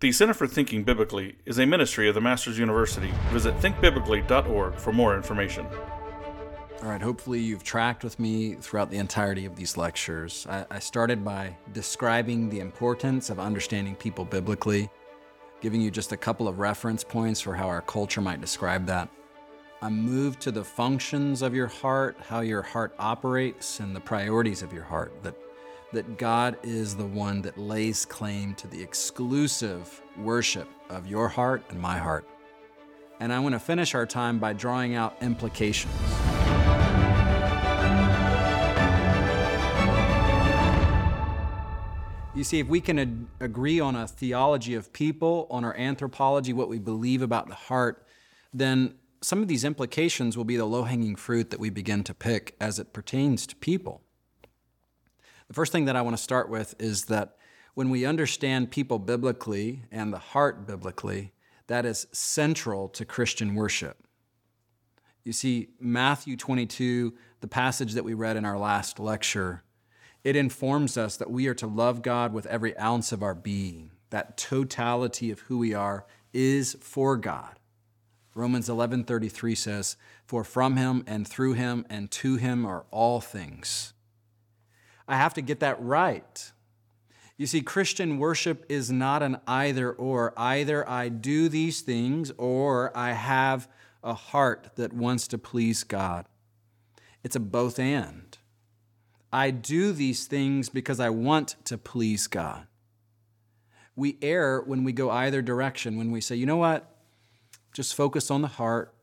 The Center for Thinking Biblically is a ministry of the Masters University. Visit thinkbiblically.org for more information. All right, hopefully you've tracked with me throughout the entirety of these lectures. I, I, started by describing the importance of understanding people biblically, giving you just a couple of reference points for how our culture might describe that. I moved to the functions of your heart, how your heart operates, and the priorities of your heart. That, that God is the one that lays claim to the exclusive worship of your heart and my heart. And I want to finish our time by drawing out implications. You see, if we can ad- agree on a theology of people, on our anthropology, what we believe about the heart, then some of these implications will be the low hanging fruit that we begin to pick as it pertains to people. The first thing that I want to start with is that when we understand people biblically and the heart biblically, that is central to Christian worship. You see, Matthew 22, the passage that we read in our last lecture, it informs us that we are to love God with every ounce of our being. That totality of who we are is for God. Romans 11:33 says, "For from him and through him and to him are all things." I have to get that right. You see, Christian worship is not an either or. Either I do these things or I have a heart that wants to please God. It's a both and. I do these things because I want to please God. We err when we go either direction, when we say, you know what? Just focus on the heart.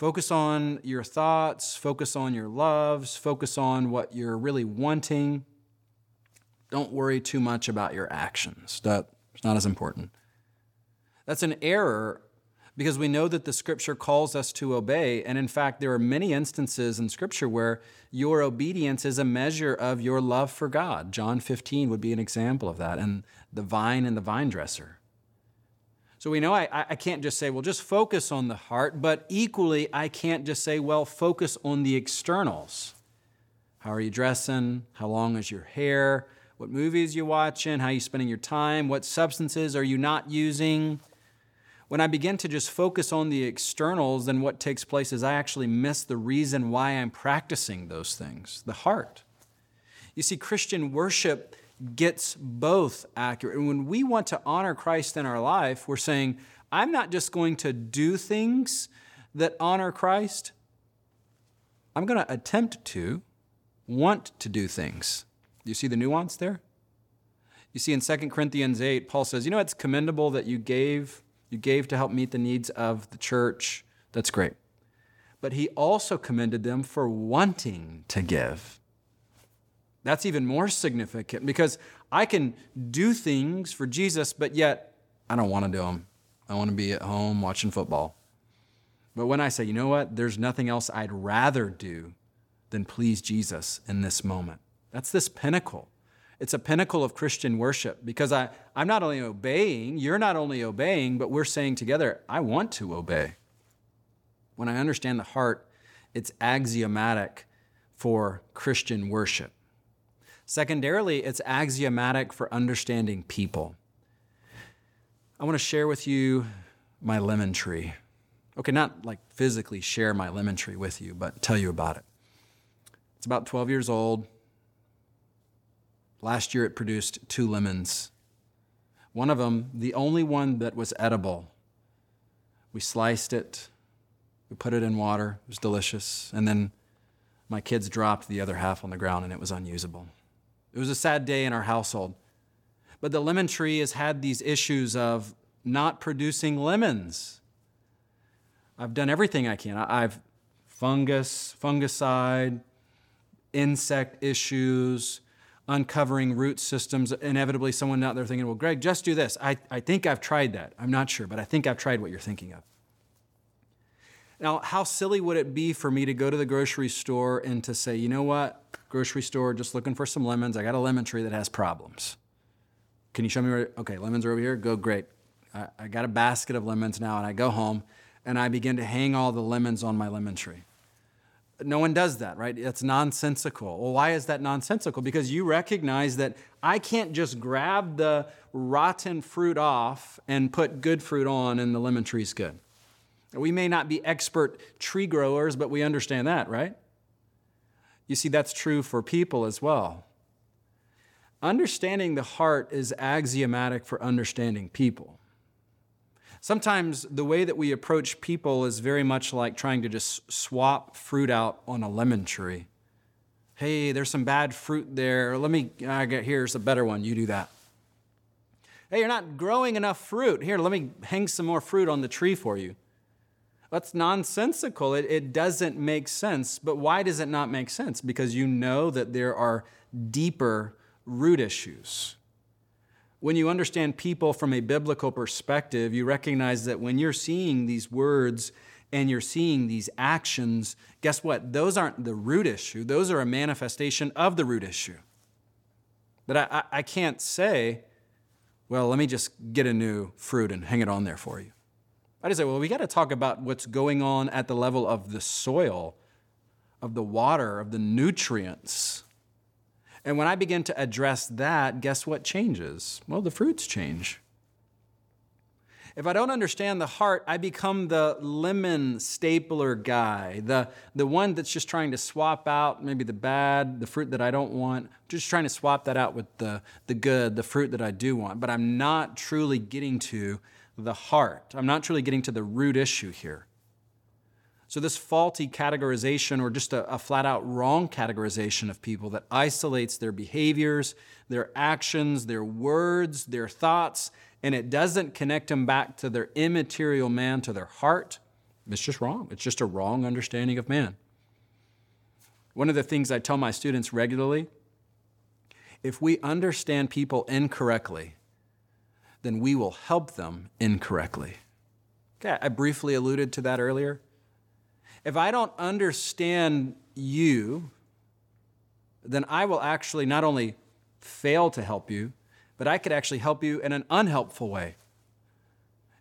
Focus on your thoughts, focus on your loves, focus on what you're really wanting. Don't worry too much about your actions. That's not as important. That's an error because we know that the scripture calls us to obey. And in fact, there are many instances in scripture where your obedience is a measure of your love for God. John 15 would be an example of that, and the vine and the vine dresser. So we know I, I can't just say, well, just focus on the heart, but equally, I can't just say, well, focus on the externals. How are you dressing? How long is your hair? What movies you watching? How you spending your time? What substances are you not using? When I begin to just focus on the externals, then what takes place is I actually miss the reason why I'm practicing those things the heart. You see, Christian worship gets both accurate. And when we want to honor Christ in our life, we're saying, I'm not just going to do things that honor Christ, I'm going to attempt to want to do things. You see the nuance there? You see in 2 Corinthians 8, Paul says, You know, it's commendable that you gave you gave to help meet the needs of the church. That's great. But he also commended them for wanting to give. That's even more significant because I can do things for Jesus, but yet I don't want to do them. I want to be at home watching football. But when I say, you know what, there's nothing else I'd rather do than please Jesus in this moment, that's this pinnacle. It's a pinnacle of Christian worship because I, I'm not only obeying, you're not only obeying, but we're saying together, I want to obey. When I understand the heart, it's axiomatic for Christian worship. Secondarily, it's axiomatic for understanding people. I want to share with you my lemon tree. Okay, not like physically share my lemon tree with you, but tell you about it. It's about 12 years old. Last year it produced two lemons. One of them, the only one that was edible, we sliced it, we put it in water, it was delicious, and then my kids dropped the other half on the ground and it was unusable. It was a sad day in our household. But the lemon tree has had these issues of not producing lemons. I've done everything I can. I've fungus, fungicide, insect issues, uncovering root systems. Inevitably, someone out there thinking, well, Greg, just do this. I, I think I've tried that. I'm not sure, but I think I've tried what you're thinking of. Now, how silly would it be for me to go to the grocery store and to say, you know what, grocery store, just looking for some lemons. I got a lemon tree that has problems. Can you show me where? Okay, lemons are over here. Go, great. I, I got a basket of lemons now, and I go home and I begin to hang all the lemons on my lemon tree. No one does that, right? It's nonsensical. Well, why is that nonsensical? Because you recognize that I can't just grab the rotten fruit off and put good fruit on and the lemon tree's good. We may not be expert tree growers, but we understand that, right? You see, that's true for people as well. Understanding the heart is axiomatic for understanding people. Sometimes the way that we approach people is very much like trying to just swap fruit out on a lemon tree. Hey, there's some bad fruit there. Let me, I get here's a better one. You do that. Hey, you're not growing enough fruit. Here, let me hang some more fruit on the tree for you. That's nonsensical. It, it doesn't make sense. But why does it not make sense? Because you know that there are deeper root issues. When you understand people from a biblical perspective, you recognize that when you're seeing these words and you're seeing these actions, guess what? Those aren't the root issue, those are a manifestation of the root issue. That I, I, I can't say, well, let me just get a new fruit and hang it on there for you. I just say, well, we got to talk about what's going on at the level of the soil, of the water, of the nutrients. And when I begin to address that, guess what changes? Well, the fruits change. If I don't understand the heart, I become the lemon stapler guy, the, the one that's just trying to swap out maybe the bad, the fruit that I don't want, just trying to swap that out with the, the good, the fruit that I do want. But I'm not truly getting to the heart. I'm not truly getting to the root issue here. So, this faulty categorization or just a, a, flat out wrong categorization of people that isolates their behaviors, their actions, their words, their thoughts, and it doesn't connect them back to their immaterial man, to their heart, it's just wrong. It's just a wrong understanding of man. One of the things I tell my students regularly if we understand people incorrectly, then we will help them incorrectly. Okay, I briefly alluded to that earlier. If I don't understand you, then I will actually not only fail to help you, but I could actually help you in an unhelpful way.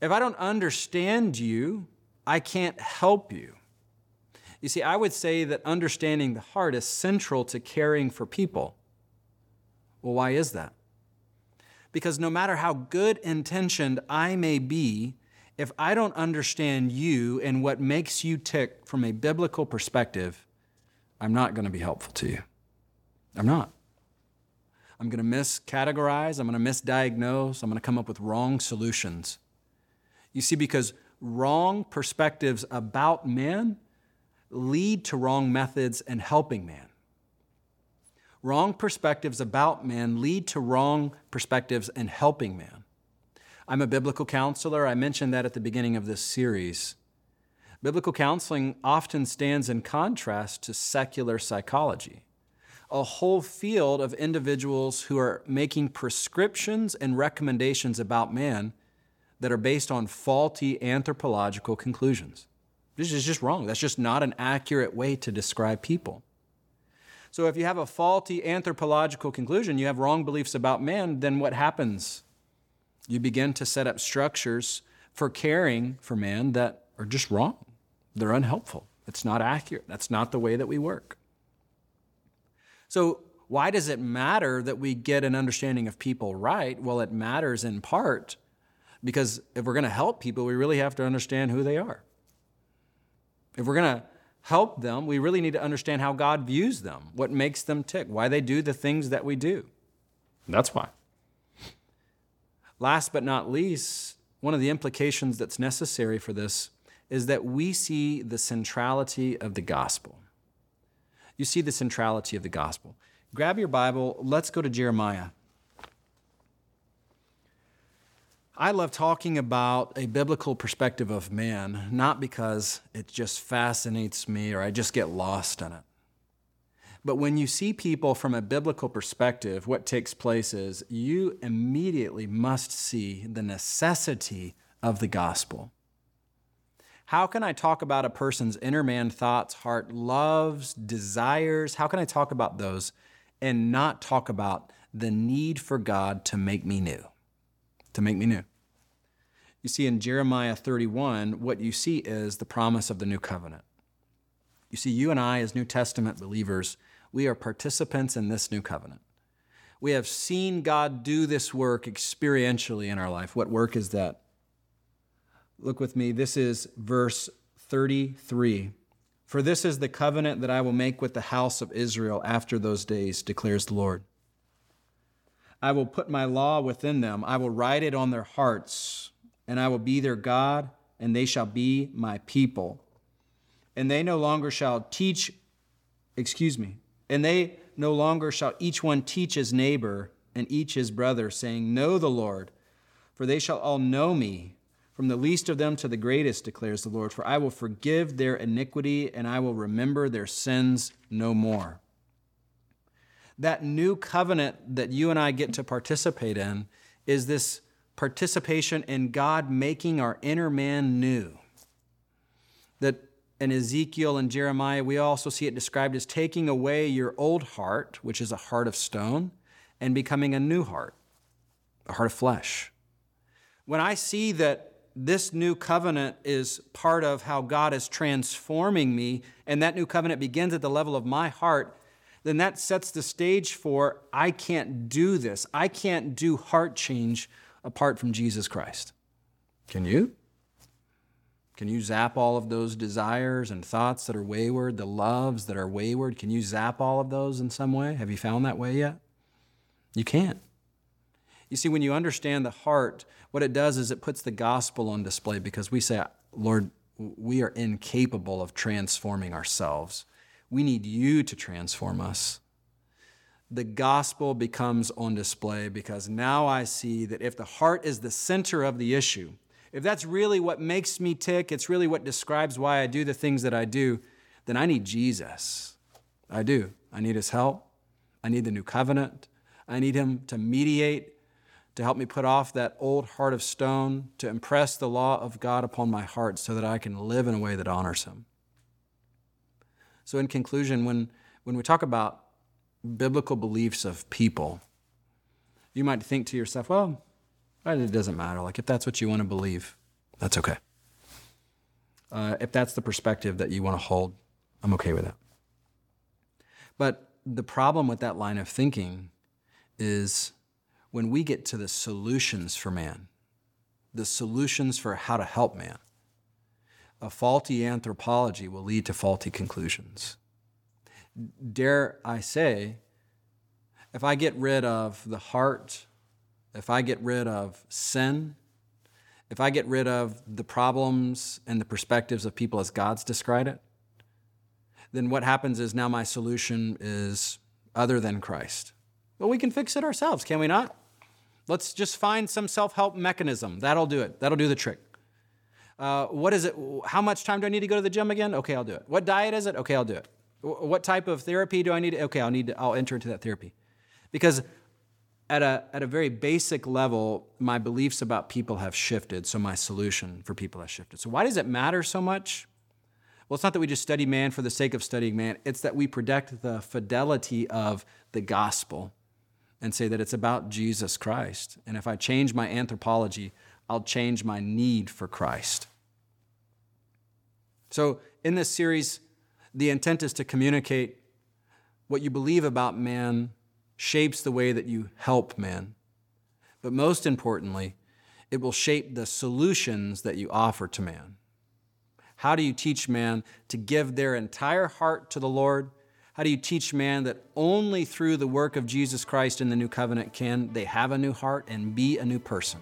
If I don't understand you, I can't help you. You see, I would say that understanding the heart is central to caring for people. Well, why is that? Because no matter how good intentioned I may be, if I don't understand you and what makes you tick from a biblical perspective, I'm not going to be helpful to you. I'm not. I'm going to miscategorize, I'm going to misdiagnose, I'm going to come up with wrong solutions. You see, because wrong perspectives about men lead to wrong methods in helping man. Wrong perspectives about man lead to wrong perspectives in helping man. I'm a biblical counselor. I mentioned that at the beginning of this series. Biblical counseling often stands in contrast to secular psychology, a whole field of individuals who are making prescriptions and recommendations about man that are based on faulty anthropological conclusions. This is just wrong. That's just not an accurate way to describe people. So, if you have a faulty anthropological conclusion, you have wrong beliefs about man, then what happens? You begin to set up structures for caring for man that are just wrong. They're unhelpful. It's not accurate. That's not the way that we work. So, why does it matter that we get an understanding of people right? Well, it matters in part because if we're going to help people, we really have to understand who they are. If we're going to help them, we really need to understand how God views them, what makes them tick, why they do the things that we do. That's why. Last but not least, one of the implications that's necessary for this is that we see the centrality of the gospel. You see the centrality of the gospel. Grab your Bible, let's go to Jeremiah. I love talking about a biblical perspective of man, not because it just fascinates me or I just get lost in it. But when you see people from a biblical perspective, what takes place is you immediately must see the necessity of the gospel. How can I talk about a person's inner man thoughts, heart, loves, desires? How can I talk about those and not talk about the need for God to make me new? To make me new. You see, in Jeremiah 31, what you see is the promise of the new covenant. You see, you and I, as New Testament believers, we are participants in this new covenant. We have seen God do this work experientially in our life. What work is that? Look with me. This is verse 33. For this is the covenant that I will make with the house of Israel after those days, declares the Lord. I will put my law within them, I will write it on their hearts, and I will be their God, and they shall be my people. And they no longer shall teach, excuse me, and they no longer shall each one teach his neighbor and each his brother, saying, Know the Lord, for they shall all know me from the least of them to the greatest, declares the Lord. For I will forgive their iniquity and I will remember their sins no more. That new covenant that you and I get to participate in is this participation in God making our inner man new. That in Ezekiel and Jeremiah, we also see it described as taking away your old heart, which is a heart of stone, and becoming a new heart, a heart of flesh. When I see that this new covenant is part of how God is transforming me, and that new covenant begins at the level of my heart, then that sets the stage for I can't do this. I can't do heart change apart from Jesus Christ. Can you? Can you zap all of those desires and thoughts that are wayward, the loves that are wayward? Can you zap all of those in some way? Have you found that way yet? You can't. You see, when you understand the heart, what it does is it puts the gospel on display because we say, Lord, we are incapable of transforming ourselves. We need you to transform us. The gospel becomes on display because now I see that if the heart is the center of the issue, if that's really what makes me tick, it's really what describes why I do the things that I do, then I need Jesus. I do. I need his help. I need the new covenant. I need him to mediate to help me put off that old heart of stone, to impress the law of God upon my heart so that I can live in a way that honors Him. So, in conclusion, when, when we talk about biblical beliefs of people, you might think to yourself, well, it doesn't matter. Like, if that's what you want to believe, that's okay. Uh, if that's the perspective that you want to hold, I'm okay with that. But the problem with that line of thinking is when we get to the solutions for man, the solutions for how to help man, a faulty anthropology will lead to faulty conclusions. Dare I say, if I get rid of the heart, if I get rid of sin, if I get rid of the problems and the perspectives of people as God's described it, then what happens is now my solution is other than Christ. Well, we can fix it ourselves, can we not? Let's just find some self help mechanism. That'll do it. That'll do the trick. Uh, what is it? How much time do I need to go to the gym again? Okay, I'll do it. What diet is it? Okay, I'll do it. What type of therapy do I need? Okay, I'll need to, I'll enter into that therapy. Because at a, at a very basic level, my beliefs about people have shifted, so my solution for people has shifted. So, why does it matter so much? Well, it's not that we just study man for the sake of studying man, it's that we protect the fidelity of the gospel and say that it's about Jesus Christ. And if I change my anthropology, I'll change my need for Christ. So, in this series, the intent is to communicate what you believe about man shapes the way that you help man. But most importantly, it will shape the solutions that you offer to man. How do you teach man to give their entire heart to the Lord how do you teach man that only through the work of Jesus Christ in the new covenant can they have a new heart and be a new person?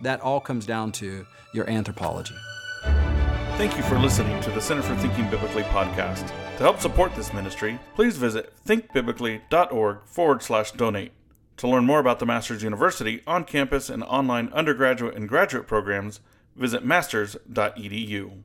That all comes down to your anthropology. Thank you for listening to the Center for Thinking Biblically podcast. To help support this ministry, please visit thinkbiblically.org forward slash donate. To learn more about the Masters University on campus and online undergraduate and graduate programs, visit masters.edu.